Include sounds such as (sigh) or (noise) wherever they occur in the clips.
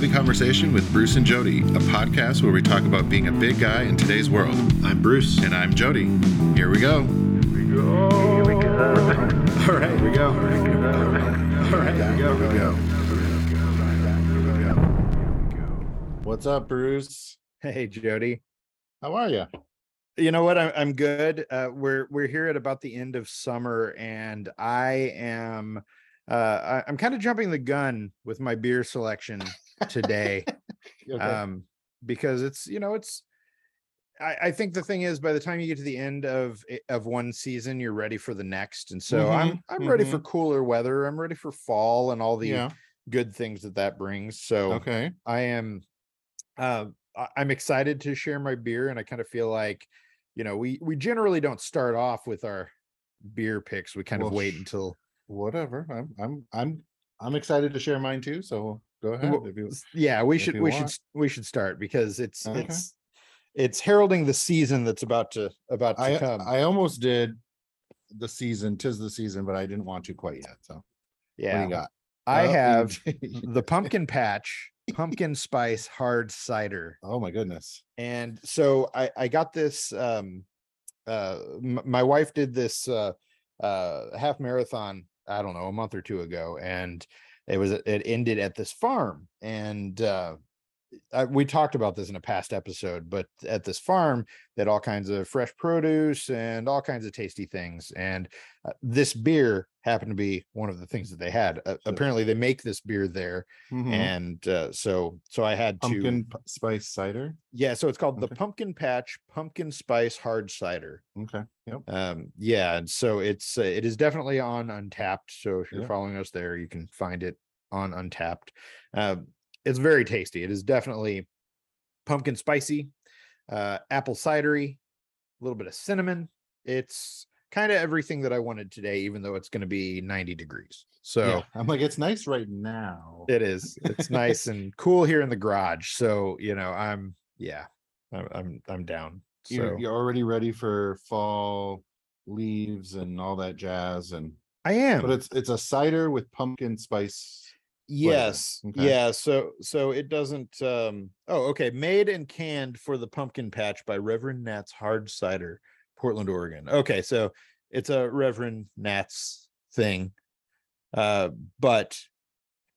This Conversation with Bruce and Jody, a podcast where we talk about being a big guy in today's world. I'm Bruce. And I'm Jody. Here we go. Here we go. All right, here we go. All right, here we go. Here we go. What's up, Bruce? Hey, Jody. How are you? You know what? I'm I'm good. Uh, we're we're here at about the end of summer, and I am uh, I'm kind of jumping the gun with my beer selection today, (laughs) Okay. um, because it's you know it's. I, I think the thing is, by the time you get to the end of of one season, you're ready for the next, and so I'm Mhm, I'm ready for cooler weather. I'm ready for fall and all the yeah. good things that that brings. So Okay. I am uh, I'm excited to share my beer, and I kind of feel like, you know, we we generally don't start off with our beer picks. We kind of wait until Whatever. I'm I'm I'm I'm excited to share mine too. So go ahead. Well, you- yeah, we should we should want. s- we should start because it's Okay. it's it's heralding the season that's about to about to I come. I almost did the season, tis the season, but I didn't want to quite yet. So what do yeah, you got? I Oh, have the pumpkin (laughs) patch pumpkin spice hard cider. oh my goodness. and so i i got this um uh m- my wife did this uh uh half marathon i don't know a month or two ago and it was it ended at this farm and uh I, we talked about this in a past episode but at this farm they had all kinds of fresh produce and all kinds of tasty things and uh, this beer happened to be one of the things that they had uh, apparently they make this beer there Mhm. and uh, so so i had to pumpkin p- spice cider. yeah, so it's called the Pumpkin Patch Pumpkin Spice Hard Cider. Okay. Yep. Um, yeah, and so it's uh, it is definitely on Untappd. So if you're Yeah. following us there, you can find it on Untappd. Um, it's very tasty. It is definitely pumpkin spicy, uh, apple cidery, a little bit of cinnamon. It's kind of everything that I wanted today, even though it's going to be 90 degrees. So Yeah. I'm like, it's nice right now. it is. It's nice and cool here in the garage. So you know, I'm yeah, I'm I'm, I'm down. So you're, you're already ready for fall leaves and all that jazz and I am. but it's it's a cider with pumpkin spice yes, Okay. yeah. So so it doesn't. um Oh, okay. Made and canned for the pumpkin patch by Reverend Nat's Hard Cider, Portland, Oregon. Okay, so it's a Reverend Nat's thing, uh, but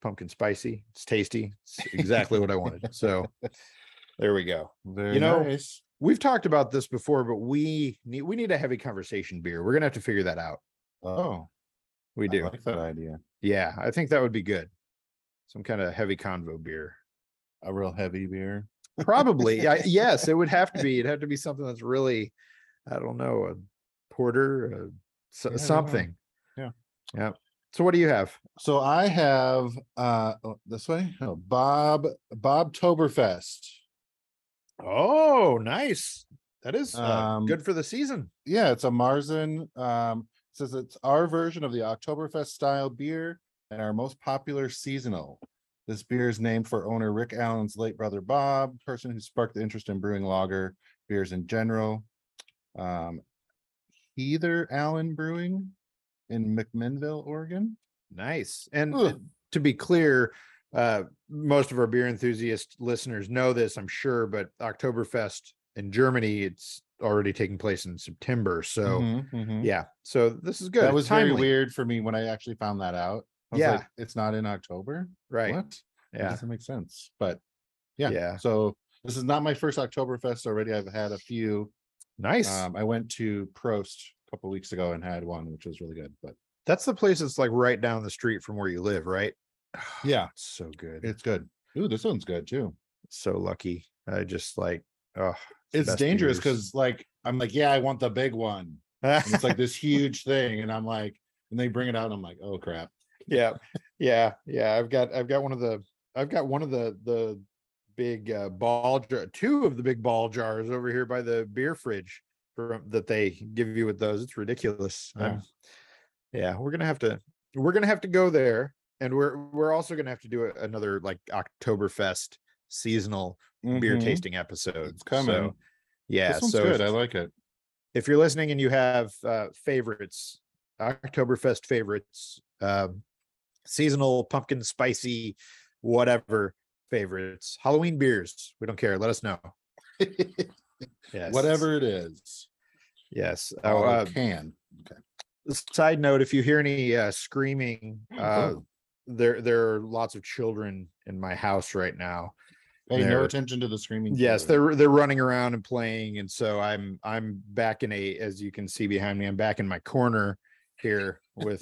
pumpkin spicy. It's tasty. It's exactly what I wanted. So (laughs) there we go. very You know, nice We've talked about this before, but we need we need a heavy conversation beer. We're gonna have to figure that out. oh We do I do. like that idea Yeah, I think that would be good. Some kind of heavy convo beer. a real heavy beer Probably. yeah, (laughs) yes, it would have to be. It'd have to be something that's really, I don't know, a porter, a, Yeah, I something. Yeah. Yeah. So what do you have? so i have uh oh, this way oh, bob bobtoberfest Oh, nice. That is uh, Um, good for the season. yeah it's a marzen um says it's our version of the oktoberfest style beer and our most popular seasonal this beer is named for owner rick allen's late brother bob person who sparked the interest in brewing lager beers in general um heater allen brewing in mcminnville oregon Nice. And Ugh. to be clear, uh, most of our beer enthusiast listeners know this, I'm sure, but Oktoberfest in Germany, it's already taking place in September. So Mhm, mhm. yeah, so this is good. that was very Timely. weird for me when i actually found that out I was Yeah. like, it's not in october Right. what That Yeah. doesn't make sense but yeah Yeah. so this is not my first oktoberfest already i've had a few Nice. um i went to prost a couple weeks ago and had one which was really good but That's the place that's like right down the street from where you live, right? yeah It's (sighs) so good. it's good Ooh, this one's good too so lucky. I just like oh it's best dangerous beers. because like i'm like yeah i want the big one (laughs) and it's like this huge thing and i'm like and they bring it out and i'm like oh crap yeah yeah yeah i've got i've got one of the i've got one of the the big uh, ball jar two of the big ball jars over here by the beer fridge for that they give you with those it's ridiculous Yeah. Um, yeah we're gonna have to we're gonna have to go there and we're we're also gonna have to do a, another like oktoberfest seasonal beer Mhm. tasting episode It's coming. so, yeah so good if- i like it if you're listening and you have uh favorites oktoberfest favorites um seasonal pumpkin spicy whatever favorites. Halloween beers. We don't care. Let us know. (laughs) Yes. Whatever it is. Yes. Oh, Oh, uh, can. side note: If you hear any uh, screaming, uh, Oh. there there are lots of children in my house right now. Pay no attention to the screaming. Yes, children. they're they're running around and playing, and so I'm I'm back in a as you can see behind me, I'm back in my corner here with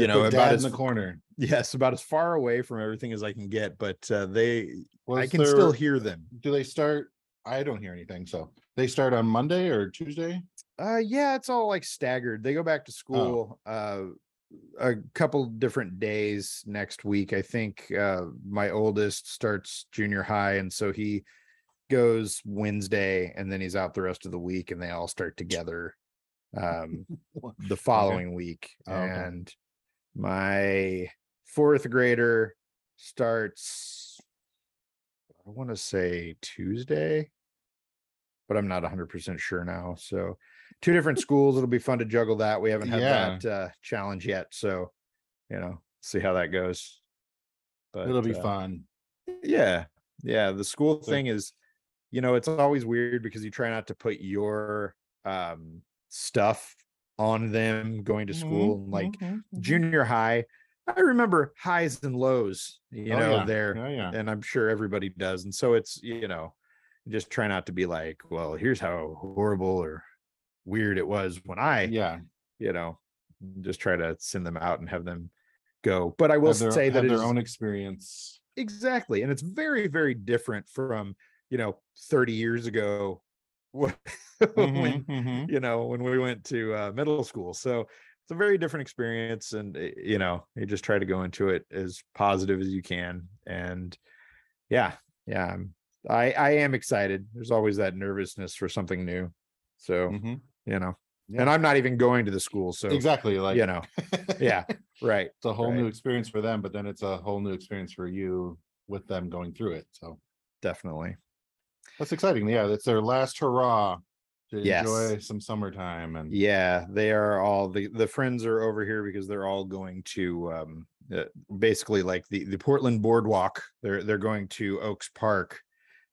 you know about as in the corner. yes about as far away from everything as I can get, but uh, they I Was can still hear them. Do they start? I don't hear anything. So they start on Monday or Tuesday. Uh yeah, it's all like staggered. They go back to school uh a couple different days next week. I think uh my oldest starts junior high and so he goes Wednesday and then he's out the rest of the week and they all start together (laughs) um the following week Oh, okay. My fourth grader starts I want to say Tuesday but I'm not 100% sure now. So two different (laughs) schools. It'll be fun to juggle that. We haven't had Yeah. that uh, challenge yet. So, you know, see how that goes. But It'll be uh, fun. Yeah. Yeah. The school So- thing is, you know, it's always weird because you try not to put your um, stuff on them going to school. Mhm, Like mhm, mhm. junior high, I remember highs and lows, you Oh, know, yeah. there Oh, yeah. and I'm sure everybody does. And so it's, you know, just try not to be like, well, here's how horrible or weird it was when I, Yeah. you know, just try to send them out and have them go. But I will their, say that their is- own experience. exactly, and it's very, very different from, you know, 30 years ago when, (laughs) Mhm, mhm. you know, when we went to uh, middle school. So it's a very different experience, and eh, you know, you just try to go into it as positive as you can. And yeah, yeah, I'm, I I am excited. There's always that nervousness for something new. So Mhm. you know, Yeah. and I'm not even going to the school, so Exactly. Like you know, yeah, (laughs) right, it's a whole new experience for them, but then it's a whole new experience for you with them going through it. So definitely. That's exciting. Yeah, it's their last hurrah to Yes. enjoy some summertime and Yeah, they are all the the friends are over here because they're all going to um uh, basically like the the Portland Boardwalk. They're they're going to Oaks Park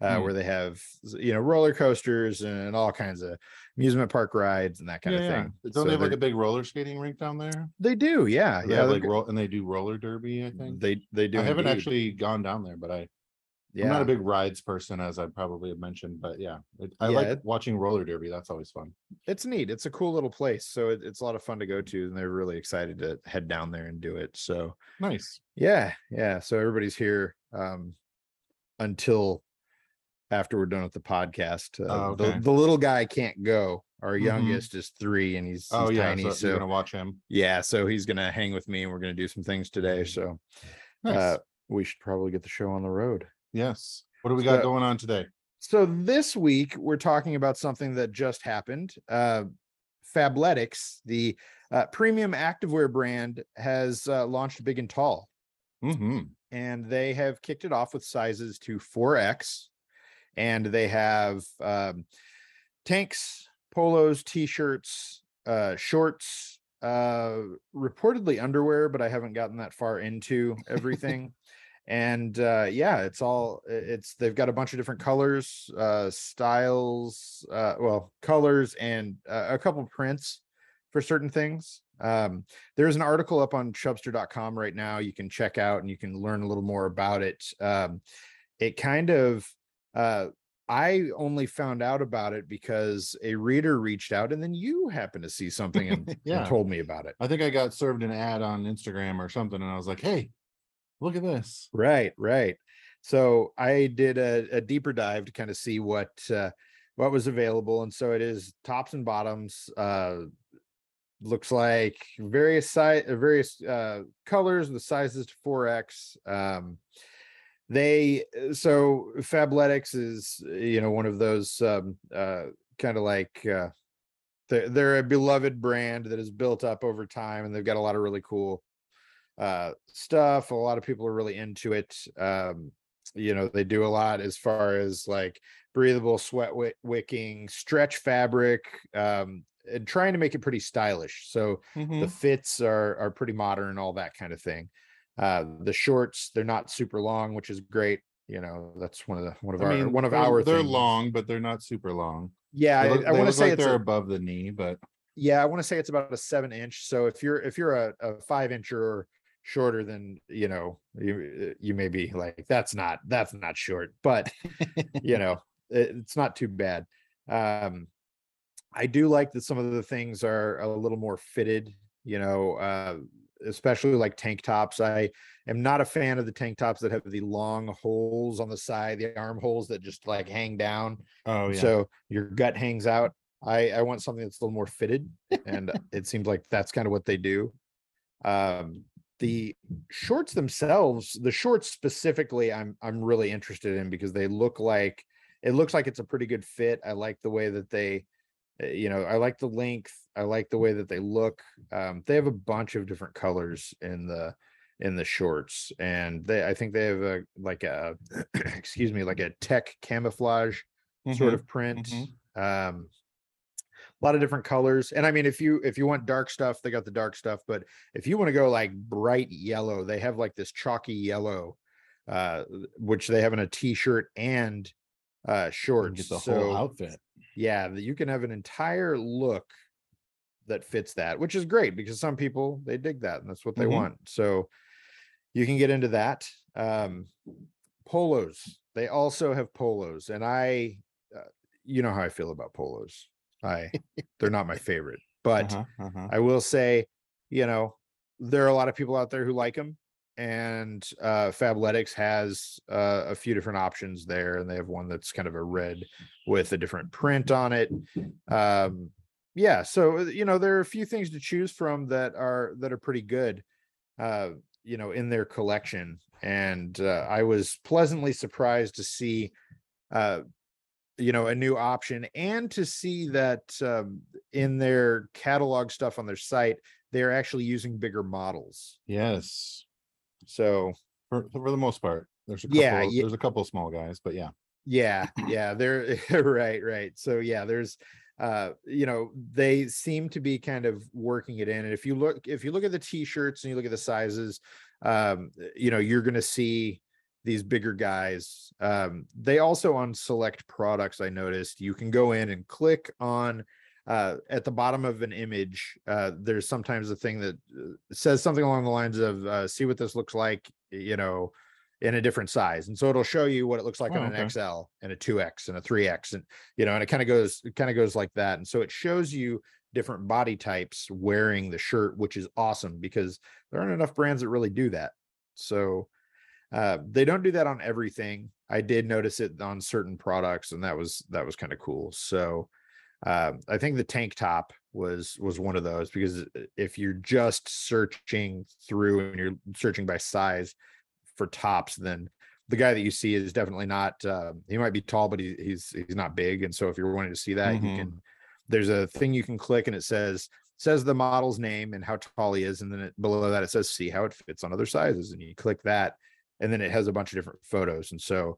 uh Hmm. where they have you know roller coasters and all kinds of amusement park rides and that kind of thing. Don't So they have like they're- a big roller skating rink down there? they do, yeah. They Yeah, have they've like roll and they do roller derby, I think. they they do I haven't indeed. actually gone down there, but I yeah. I'm not a big rides person, as I probably have mentioned. But yeah, it, I Yeah, like it- watching roller derby. That's always fun. it's neat. It's a cool little place. So it, it's a lot of fun to go to, and they're really excited to head down there and do it. So Nice. yeah, yeah. So everybody's here um until after we're done with the podcast. Uh, Oh, okay. the, the little guy can't go. Our Mhm. youngest is three, and he's, Oh he's yeah, tiny. so, So, you're gonna watch him. yeah, so he's gonna hang with me, and we're gonna do some things today. So Nice. uh, we should probably get the show on the road. Yes. What do we got so- going on today? So this week we're talking about something that just happened. Uh, Fabletics, the uh, premium activewear brand, has uh, launched Big and Tall, hmm and they have kicked it off with sizes to 4X, and they have um, tanks, polos, t-shirts, uh, shorts, uh, reportedly underwear, but I haven't gotten that far into everything. And uh yeah it's all it's they've got a bunch of different colors uh styles uh well colors and uh, a couple prints for certain things um there's an article up on chubster.com right now you can check out and you can learn a little more about it um it kind of uh I only found out about it because a reader reached out and then you happened to see something and, (laughs) and told me about it. I think I got served an ad on Instagram or something, and I was like, "Hey, look at this." Right, right. So I did a, a deeper dive to kind of see what uh, what was available, and so it is tops and bottoms. Uh, looks like various size, various uh, colors the sizes to four X. Um, they uh, so Fabletics is uh, you know one of those um, uh, kind of like uh, they're, they're a beloved brand that has built up over time, and they've got a lot of really cool uh stuff a lot of people are really into it um you know they do a lot as far as like breathable sweat wick- wicking stretch fabric um and trying to make it pretty stylish so the Mhm. fits are are pretty modern all that kind of thing uh the shorts they're not super long which is great you know, that's one of the one of I our mean, one of they're- our They're things. long, but they're not super long. Yeah, They I, look- I they want to say like it's they're a, above the knee, but yeah, I want to say it's about a seven inch. So if you're if you're a, a five inch or shorter than you know you you may be like that's not that's not short, but you know it- it's not too bad. Um, I do like that some of the things are a little more fitted. You know, uh, especially like tank tops. I am not a fan of the tank tops that have the long holes on the side, the armholes that just like hang down oh yeah. so your gut hangs out. I I want something that's a little more fitted, and it seems like that's kind of what they do. Um, the shorts themselves, the shorts specifically, I'm I'm really interested in because they look like it looks like it's a pretty good fit. I like the way that they, uh, you know, I like the length. I like the way that they look. Um, they have a bunch of different colors in the in the shorts, and they I think they have a like a (clears throat) excuse me like a tech camouflage sort Mhm. of print. mhm. Um, a lot of different colors, and I mean, if you if you want dark stuff, they got the dark stuff. But if you want to go like bright yellow, they have like this chalky yellow, uh, which they have in a t-shirt and uh shorts. Get the so whole outfit. yeah, that you can have an entire look that fits that, which is great because some people they dig that and that's what they Mhm. want. So you can get into that. Um, polos, they also have polos, and I, uh, you know how I feel about polos. I they're not my favorite, but Uh-huh, uh-huh. I will say, you know, there are a lot of people out there who like them, and uh, Fabletics has uh, a few different options there, and they have one that's kind of a red with a different print on it. Um, yeah, so uh, you know, there are a few things to choose from that are that are pretty good, uh, you know, in their collection, and uh, I was pleasantly surprised to see. You know a new option and to see that um, in their catalog stuff on their site they're actually using bigger models Yes. so For for the most part. There's a couple Yeah, ye- there's a couple small guys, but yeah. yeah yeah they're (laughs) right right so yeah there's uh you know they seem to be kind of working it in and if you look if you look at the t-shirts and you look at the sizes um you know you're going to see these bigger guys um they also on select products i noticed you can go in and click on uh at the bottom of an image uh there's sometimes a thing that uh, says something along the lines of uh see what this looks like you know in a different size. And so it'll show you what it looks like Oh, on an xl and a 2x and a 3x and you know and it kind of goes it kind of goes like that. And so it shows you different body types wearing the shirt which is awesome because there aren't enough brands that really do that. So uh they don't do that on everything. I did notice it on certain products and that was that was kind of cool. So um i think the tank top was was one of those because uh, if you're just searching through and you're searching by size for tops then the guy that you see is definitely not uh, he might be tall but he, he's he's not big. And so if you're wanting to see that you Mhm. can there's a thing you can click and it says says the model's name and how tall he is. And then it, below that it says see how it fits on other sizes. And you click that and then it has a bunch of different photos and so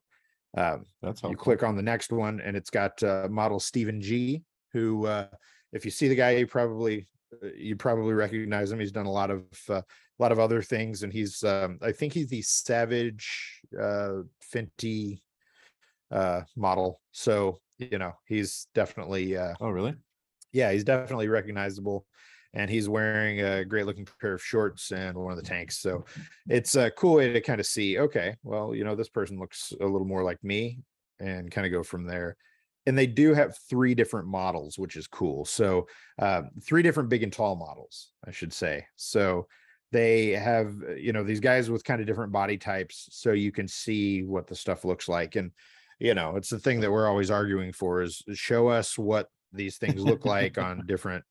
um, That's you click on the next one and it's got uh, model Stephen G who uh, if you see the guy you probably uh, you probably recognize him he's done a lot of uh, a lot of other things and he's um, I think he's the Savage uh, Fenty uh, model so you know he's definitely uh, Oh, really? yeah, he's definitely recognizable. And he's wearing a great looking pair of shorts and one of the tanks. So it's a cool way to kind of see, okay, well, you know, this person looks a little more like me and kind of go from there. And they do have three different models, which is cool. So uh, three different big and tall models, I should say. So they have, uh, you know, these guys with kind of different body types. So you can see what the stuff looks like. And, you know, it's the thing that we're always arguing for is show us what these things look like on (laughs) different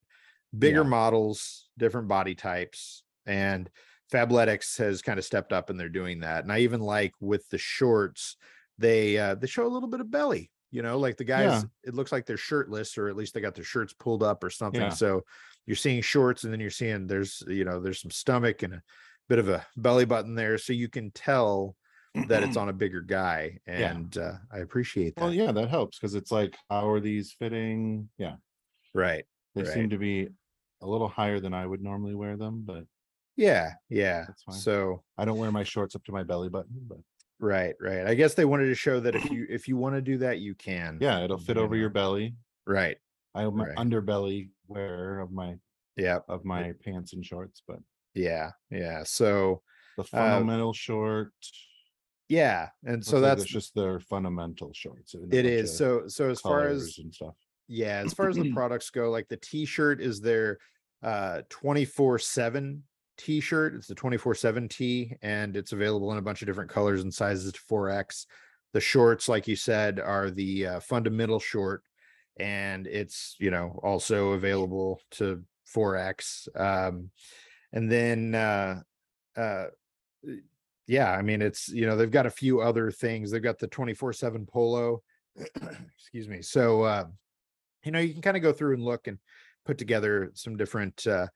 bigger Yeah. models, different body types. And Fabletics has kind of stepped up and they're doing that. And I even like with the shorts, they uh they show a little bit of belly, you know, like the guys, it looks like they're shirtless, or at least they got their shirts pulled up or something. Yeah. So you're seeing shorts and then you're seeing there's you know, there's some stomach and a bit of a belly button there. So you can tell that it's (clears throat) on a bigger guy. Yeah. And uh, I appreciate that. Well, yeah, that helps because it's like, how are these fitting? Yeah, Right. They Right. seem to be a little higher than I would normally wear them, but Yeah, yeah. That's fine. So I don't wear my shorts up to my belly button. But Right, right. I guess they wanted to show that if (clears throat) you if you want to do that, you can. Yeah, it'll fit over your belly. Right. I have my Right. underbelly wear of my Yeah. of my pants and shorts, but Yeah. Yeah. So the Uh, fundamental short. yeah. And so looks like that's it's just their fundamental shorts. and a bunch is. of So so as far colors as and stuff. Yeah, as far as the (clears throat) products go, like the t-shirt is their uh 24/7 t-shirt. It's the 24/7 T and it's available in a bunch of different colors and sizes to 4X. The shorts like you said are the uh, fundamental short and it's, you know, also available to 4X. Um and then uh uh yeah, I mean it's, you know, they've got a few other things. They've got the 24/7 polo. (clears throat) Excuse me. So uh you know you can kind of go through and look and put together some different uh,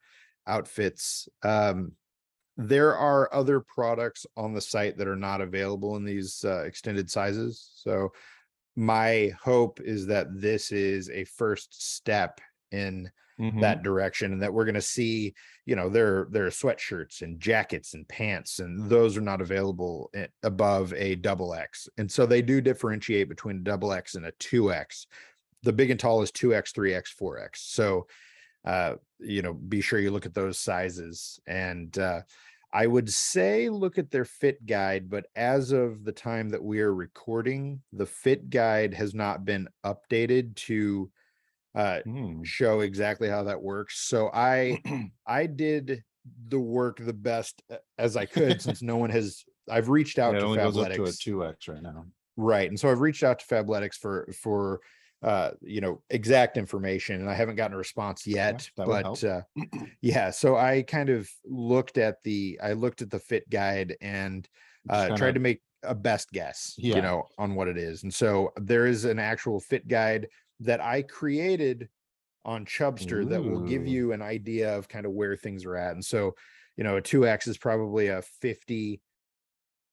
outfits um, there are other products on the site that are not available in these uh, extended sizes so my hope is that this is a first step in Mhm. that direction and that we're going to see you know there there are sweatshirts and jackets and pants and those are not available above a double x and so they do differentiate between a double x and a 2x the big and tall is 2x 3x 4x so uh you know be sure you look at those sizes and uh i would say look at their fit guide but as of the time that we are recording the fit guide has not been updated to uh Mm. show exactly how that works. So I (clears throat) I did the work the best as I could (laughs) since no one has I've reached out Yeah, it to only goes up to a two X right now. Right. And so I've reached out to Fabletics for for uh you know exact information and I haven't gotten a response yet. would but uh (clears throat) yeah, so I kind of looked at the I looked at the fit guide and uh tried kinda- to make a best guess, you know, on what it is. And so there is an actual fit guide that I created on Chubster that will give you an idea of kind of where things are at. And so, you know, a 2X is probably a 50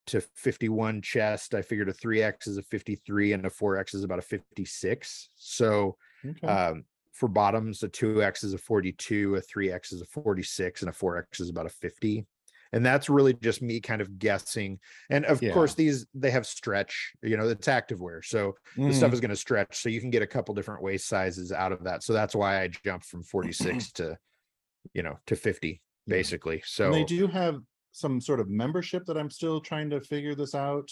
to 51 chest. I figured a 3X is a 53 and a 4X is about a 56. So, Okay. um, for bottoms, a 2X is a 42, a 3X is a 46, and a 4X is about a 50. And that's really just me kind of guessing. And of Yeah. course, these they have stretch, you know, it's activewear. So the stuff is going to stretch. So you can get a couple different waist sizes out of that. So that's why I jumped from 46 (clears throat) to, you know, to 50, Yeah. basically. So And they do have some sort of membership that I'm still trying to figure this out.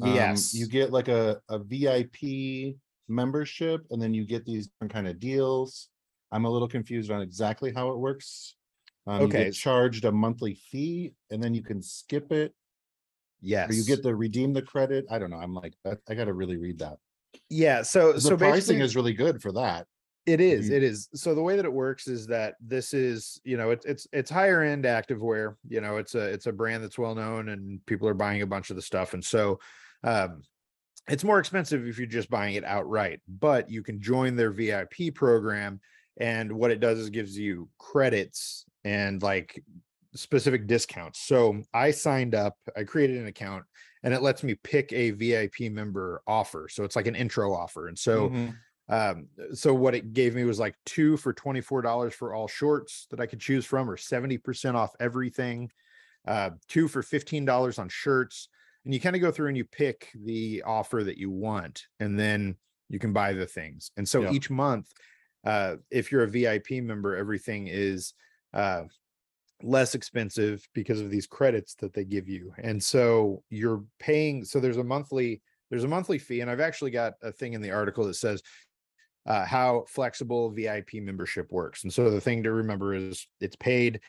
Um, yes. you get like a, a VIP membership and then you get these kind of deals. I'm a little confused on exactly how it works. Um, you Okay. get charged a monthly fee and then you can skip it yes. or you get the redeem the credit. I don't know. I'm like, I, I gotta really read that. yeah. So, The so pricing basically, is really good for that. It is. It is. So the way that it works is that this is, you know, it's it's it's higher end activewear. You know, it's a it's a brand that's well known and people are buying a bunch of the stuff. And so um it's more expensive if you're just buying it outright, but you can join their VIP program. And what it does is gives you credits and like specific discounts. So I signed up, I created an account, and it lets me pick a VIP member offer. So it's like an intro offer. And so Mhm. Um so what it gave me was like two for $24 for all shorts that i could choose from or 70% off everything. Uh two for $15 on shirts and you kind of go through and you pick the offer that you want and then you can buy the things. And so Yeah. each month uh if you're a vip member everything is uh less expensive because of these credits that they give you. And so you're paying so there's a monthly there's a monthly fee and i've actually got a thing in the article that says uh, how flexible vip membership works. And so the thing to remember is it's paid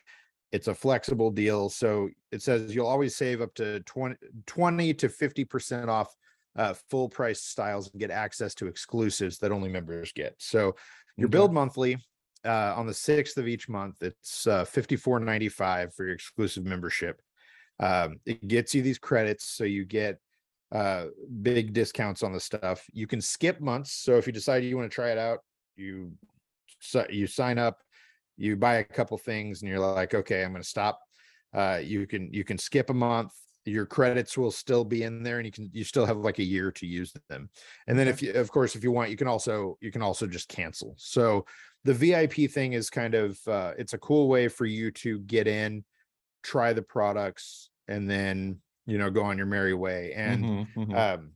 it's a flexible deal. So it says you'll always save up to 20, 20 to 50 percent off uh, full price styles and get access to exclusives that only members get. So you're Okay. billed monthly uh, on the 6th of each month it's uh, 54.95 for your exclusive membership. Um, it gets you these credits so you get uh big discounts on the stuff. You can skip months so if you decide you want to try it out you you sign up you buy a couple things and you're like okay i'm going to stop. Uh you can you can skip a month your credits will still be in there and you can you still have like a year to use them. And then if you of course if you want you can also you can also just cancel. So the vip thing is kind of uh it's a cool way for you to get in try the products and then you know, go on your merry way. And Mhm, mhm. um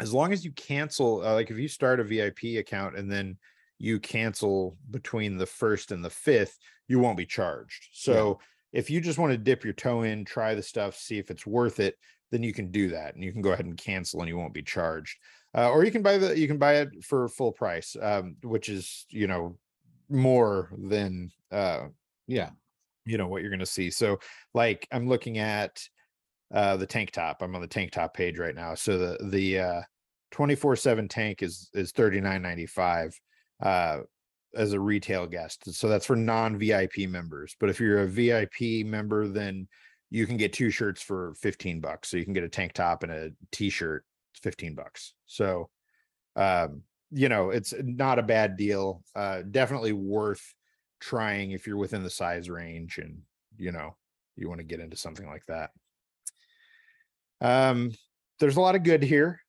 as long as you cancel uh, like if you start a vip account and then you cancel between the first and the fifth you won't be charged so if you just want to dip your toe in try the stuff see if it's worth it then you can do that and you can go ahead and cancel and you won't be charged uh, or you can buy the you can buy it for full price um, which is you know more than uh, yeah. you know what you're going to see so like i'm looking at uh the tank top. I'm on the tank top page right now. So the the uh 24 7 tank is is 39.95 uh as a retail guest. So that's for non vip members. But if you're a vip member then you can get two shirts for 15 bucks. So you can get a tank top and a t-shirt 15 bucks. So um you know it's not a bad deal uh definitely worth trying if you're within the size range and you know you want to get into something like that um there's a lot of good here.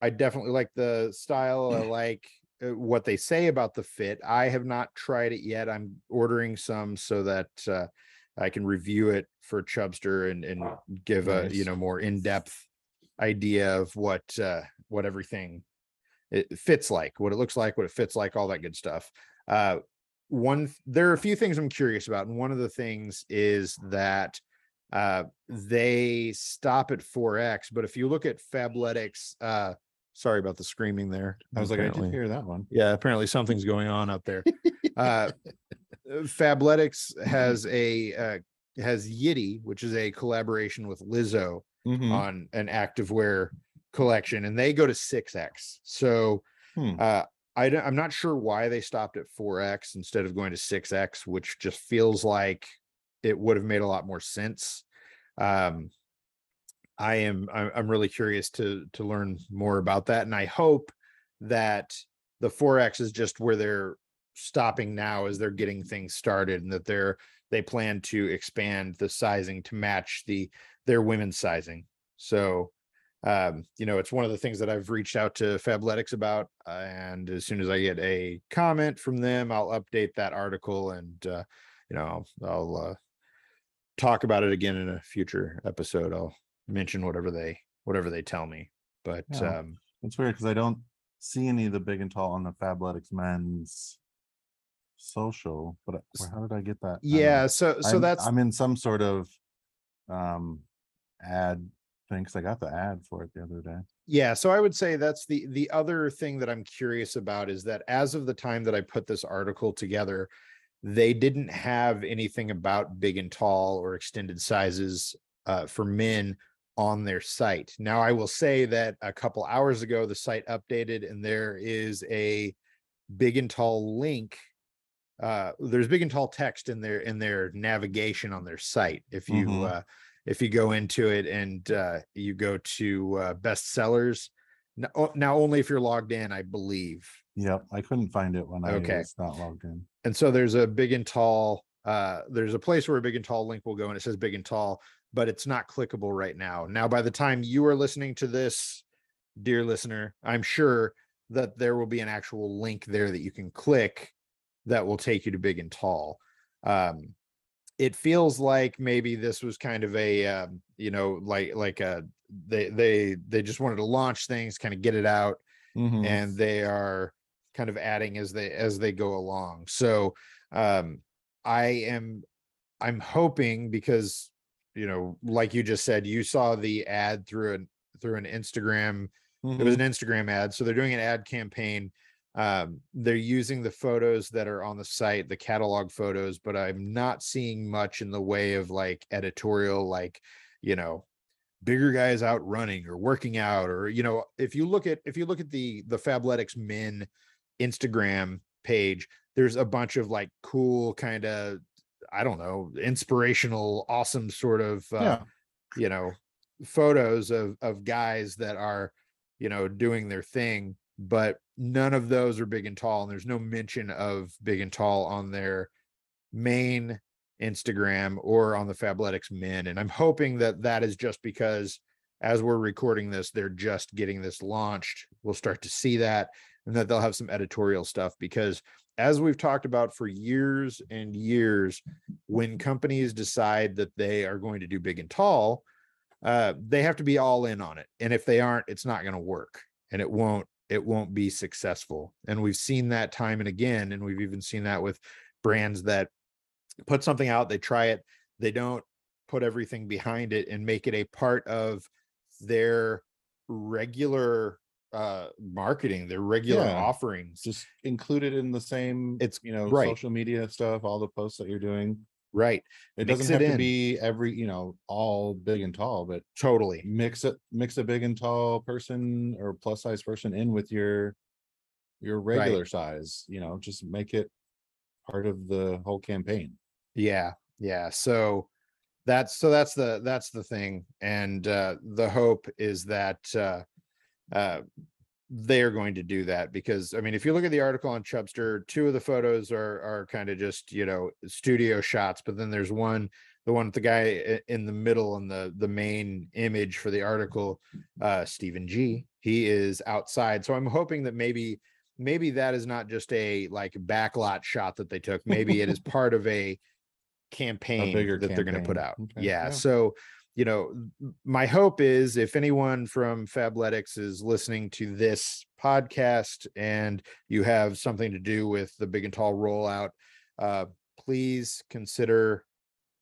I definitely like the style i like uh, what they say about the fit. I have not tried it yet. I'm ordering some so that uh, i can review it for chubster and and give a you know more in-depth idea of what uh what everything it fits like what it looks like what it fits like all that good stuff. Uh one there are a few things i'm curious about and one of the things is that uh they stop at 4x but if you look at fabletics uh sorry about the screaming there I was like, I apparently- did hear that one. yeah apparently something's going on up there uh (laughs) fabletics has a uh has yitty which is a collaboration with lizzo Mhm. on an activewear collection and they go to 6x so Hmm. uh I don't, i'm not sure why they stopped at 4x instead of going to 6x which just feels like it would have made a lot more sense. Um i am i'm, really curious to to learn more about that and i hope that the 4x is just where they're stopping now as they're getting things started and that they're they plan to expand the sizing to match the their women's sizing. So um you know it's one of the things that i've reached out to fabletics about uh, and as soon as i get a comment from them i'll update that article and uh you know i'll, I'll uh talk about it again in a future episode i'll mention whatever they whatever they tell me but Yeah. um It's weird because I don't see any of the big and tall on the Fabletics men's social, but how did I get that? Yeah so so I'm- that's I'm in some sort of um ad thing, cause I got the ad for it the other day. Yeah, so I would say that's the the other thing that I'm curious about is that as of the time that I put this article together, they didn't have anything about big and tall or extended sizes uh, for men on their site. Now I will say that a couple hours ago the site updated and there is a big and tall link. Uh, there's big and tall text in their in their navigation on their site. If you Mhm. uh, if you go into it and uh, you go to uh, bestsellers now, now only if you're logged in i believe Yep, I couldn't find it when I Okay. was not logged in. And so there's a big and tall uh there's a place where a big and tall link will go and it says big and tall but it's not clickable right now now by the time you are listening to this dear listener i'm sure that there will be an actual link there that you can click that will take you to big and tall um it feels like maybe this was kind of a um, you know like like a they they they just wanted to launch things kind of get it out Mhm. and they are kind of adding as they as they go along so um i am i'm hoping because you know like you just said you saw the ad through an through an instagram it was Mhm. an instagram ad so they're doing an ad campaign um they're using the photos that are on the site the catalog photos but i'm not seeing much in the way of like editorial like you know bigger guys out running or working out or you know if you look at if you look at the the fabletics men instagram page there's a bunch of like cool kind of i don't know inspirational awesome sort of uh, Yeah, you know photos of of guys that are you know doing their thing but none of those are big and tall and there's no mention of big and tall on their main instagram or on the fabletics men and i'm hoping that that is just because as we're recording this they're just getting this launched. We'll start to see that and that they'll have some editorial stuff because as we've talked about for years and years when companies decide that they are going to do big and tall uh, they have to be all in on it. And if they aren't, it's not going to work and it won't, it won't be successful. And we've seen that time and again. And we've even seen that with brands that put something out, they try it, they don't put everything behind it and make it a part of their regular uh marketing their regular Yeah. offerings Just included in the same, It's- you know, right. social media stuff, all the posts that you're doing. right It Mix doesn't it have to be every, you know, all big and tall, but totally mix it, mix a big and tall person or plus size person in with your your regular size, you know, just make it part of the whole campaign. Yeah, yeah. So that's so that's the that's the thing, and uh, the hope is that uh, uh, they are going to do that because I mean, if you look at the article on Chubster, two of the photos are are kind of just you know studio shots, but then there's one the one with the guy in the middle and the the main image for the article, uh, Stephen G. He is outside, so I'm hoping that maybe maybe that is not just a like backlot shot that they took. Maybe it is (laughs) part of a campaign bigger that they're going to put out. Okay, Yeah. yeah. So, you know, my hope is if anyone from Fabletics is listening to this podcast and you have something to do with the big and tall rollout, uh, please consider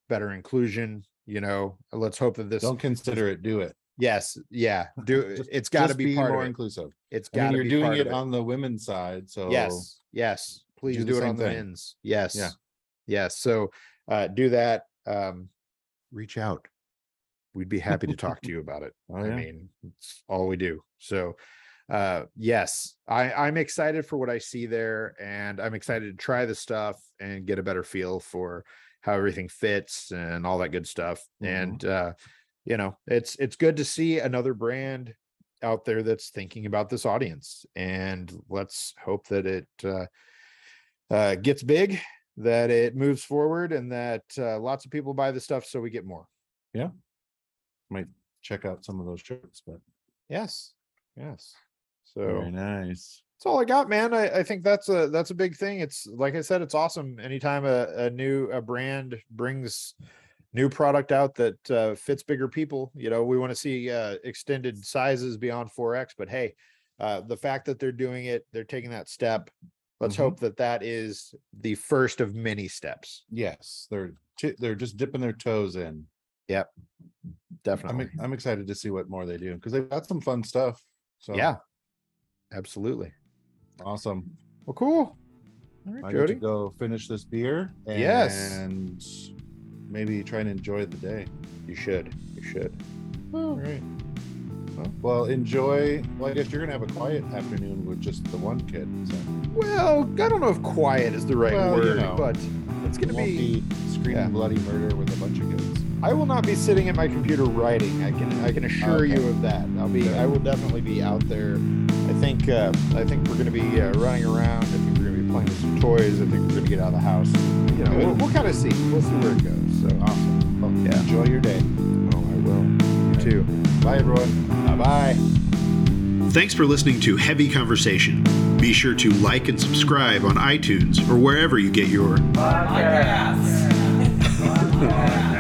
better inclusion. You know, let's hope that this. Don't consider it, do it. Yes. Yeah. (laughs) Do Just- it's got to be, part more of it. inclusive. It's I got mean, you're be doing it of on the women's side, so Yes, yes. Please do do, it on the thing. men's. Yes. Yes. So uh do that. Um reach out. We'd be happy to talk to you about it. (laughs) Oh, I mean, it's all we do. So uh yes, I I'm excited for what I see there and I'm excited to try the stuff and get a better feel for how everything fits and all that good stuff. Mhm. And uh you know, it's it's good to see another brand out there that's thinking about this audience and let's hope that it uh uh, gets big, that it moves forward, and that uh, lots of people buy the stuff so we get more. Might check out some of those shirts, but Yes, yes. So very nice. that's all I got, man. I, I think that's a that's a big thing. It's like I said, it's awesome. Anytime a, a new a brand brings new product out that uh, fits bigger people, you know, we want to see uh, extended sizes beyond 4x. But hey, uh, the fact that they're doing it, they're taking that step. Let's Mhm. hope that that is the first of many steps. Yes, they're they're just dipping their toes in. I'm Definitely. I'm excited to see what more they do because they've got some fun stuff. So Yeah, absolutely. awesome. Well, cool. All right, I get to Jody. go finish this beer. Yes. and maybe try and enjoy the day. You should. You should. All right. Well, enjoy. Well, I guess you're gonna have a quiet afternoon with just the one kid. So Well, I don't know if quiet is the right Well, you word, know, but it's going to be. be screaming yeah. bloody murder with a bunch of kids. I will not be sitting at my computer writing. I can I can assure you of that. I'll be. Okay. I will definitely be out there. I think. Uh, I think we're going to be uh, running around. I think we're going to be playing with some toys. I think we're going to get out of the house. You know, we'll, we'll kind of see. We'll see where it goes. So Awesome. Well, Yeah. Enjoy your day. Oh, I will. You too. Bye, everyone. Bye bye. Thanks for listening to Heavy Conversation. Be sure to like and subscribe on iTunes or wherever you get your Podcasts. (laughs)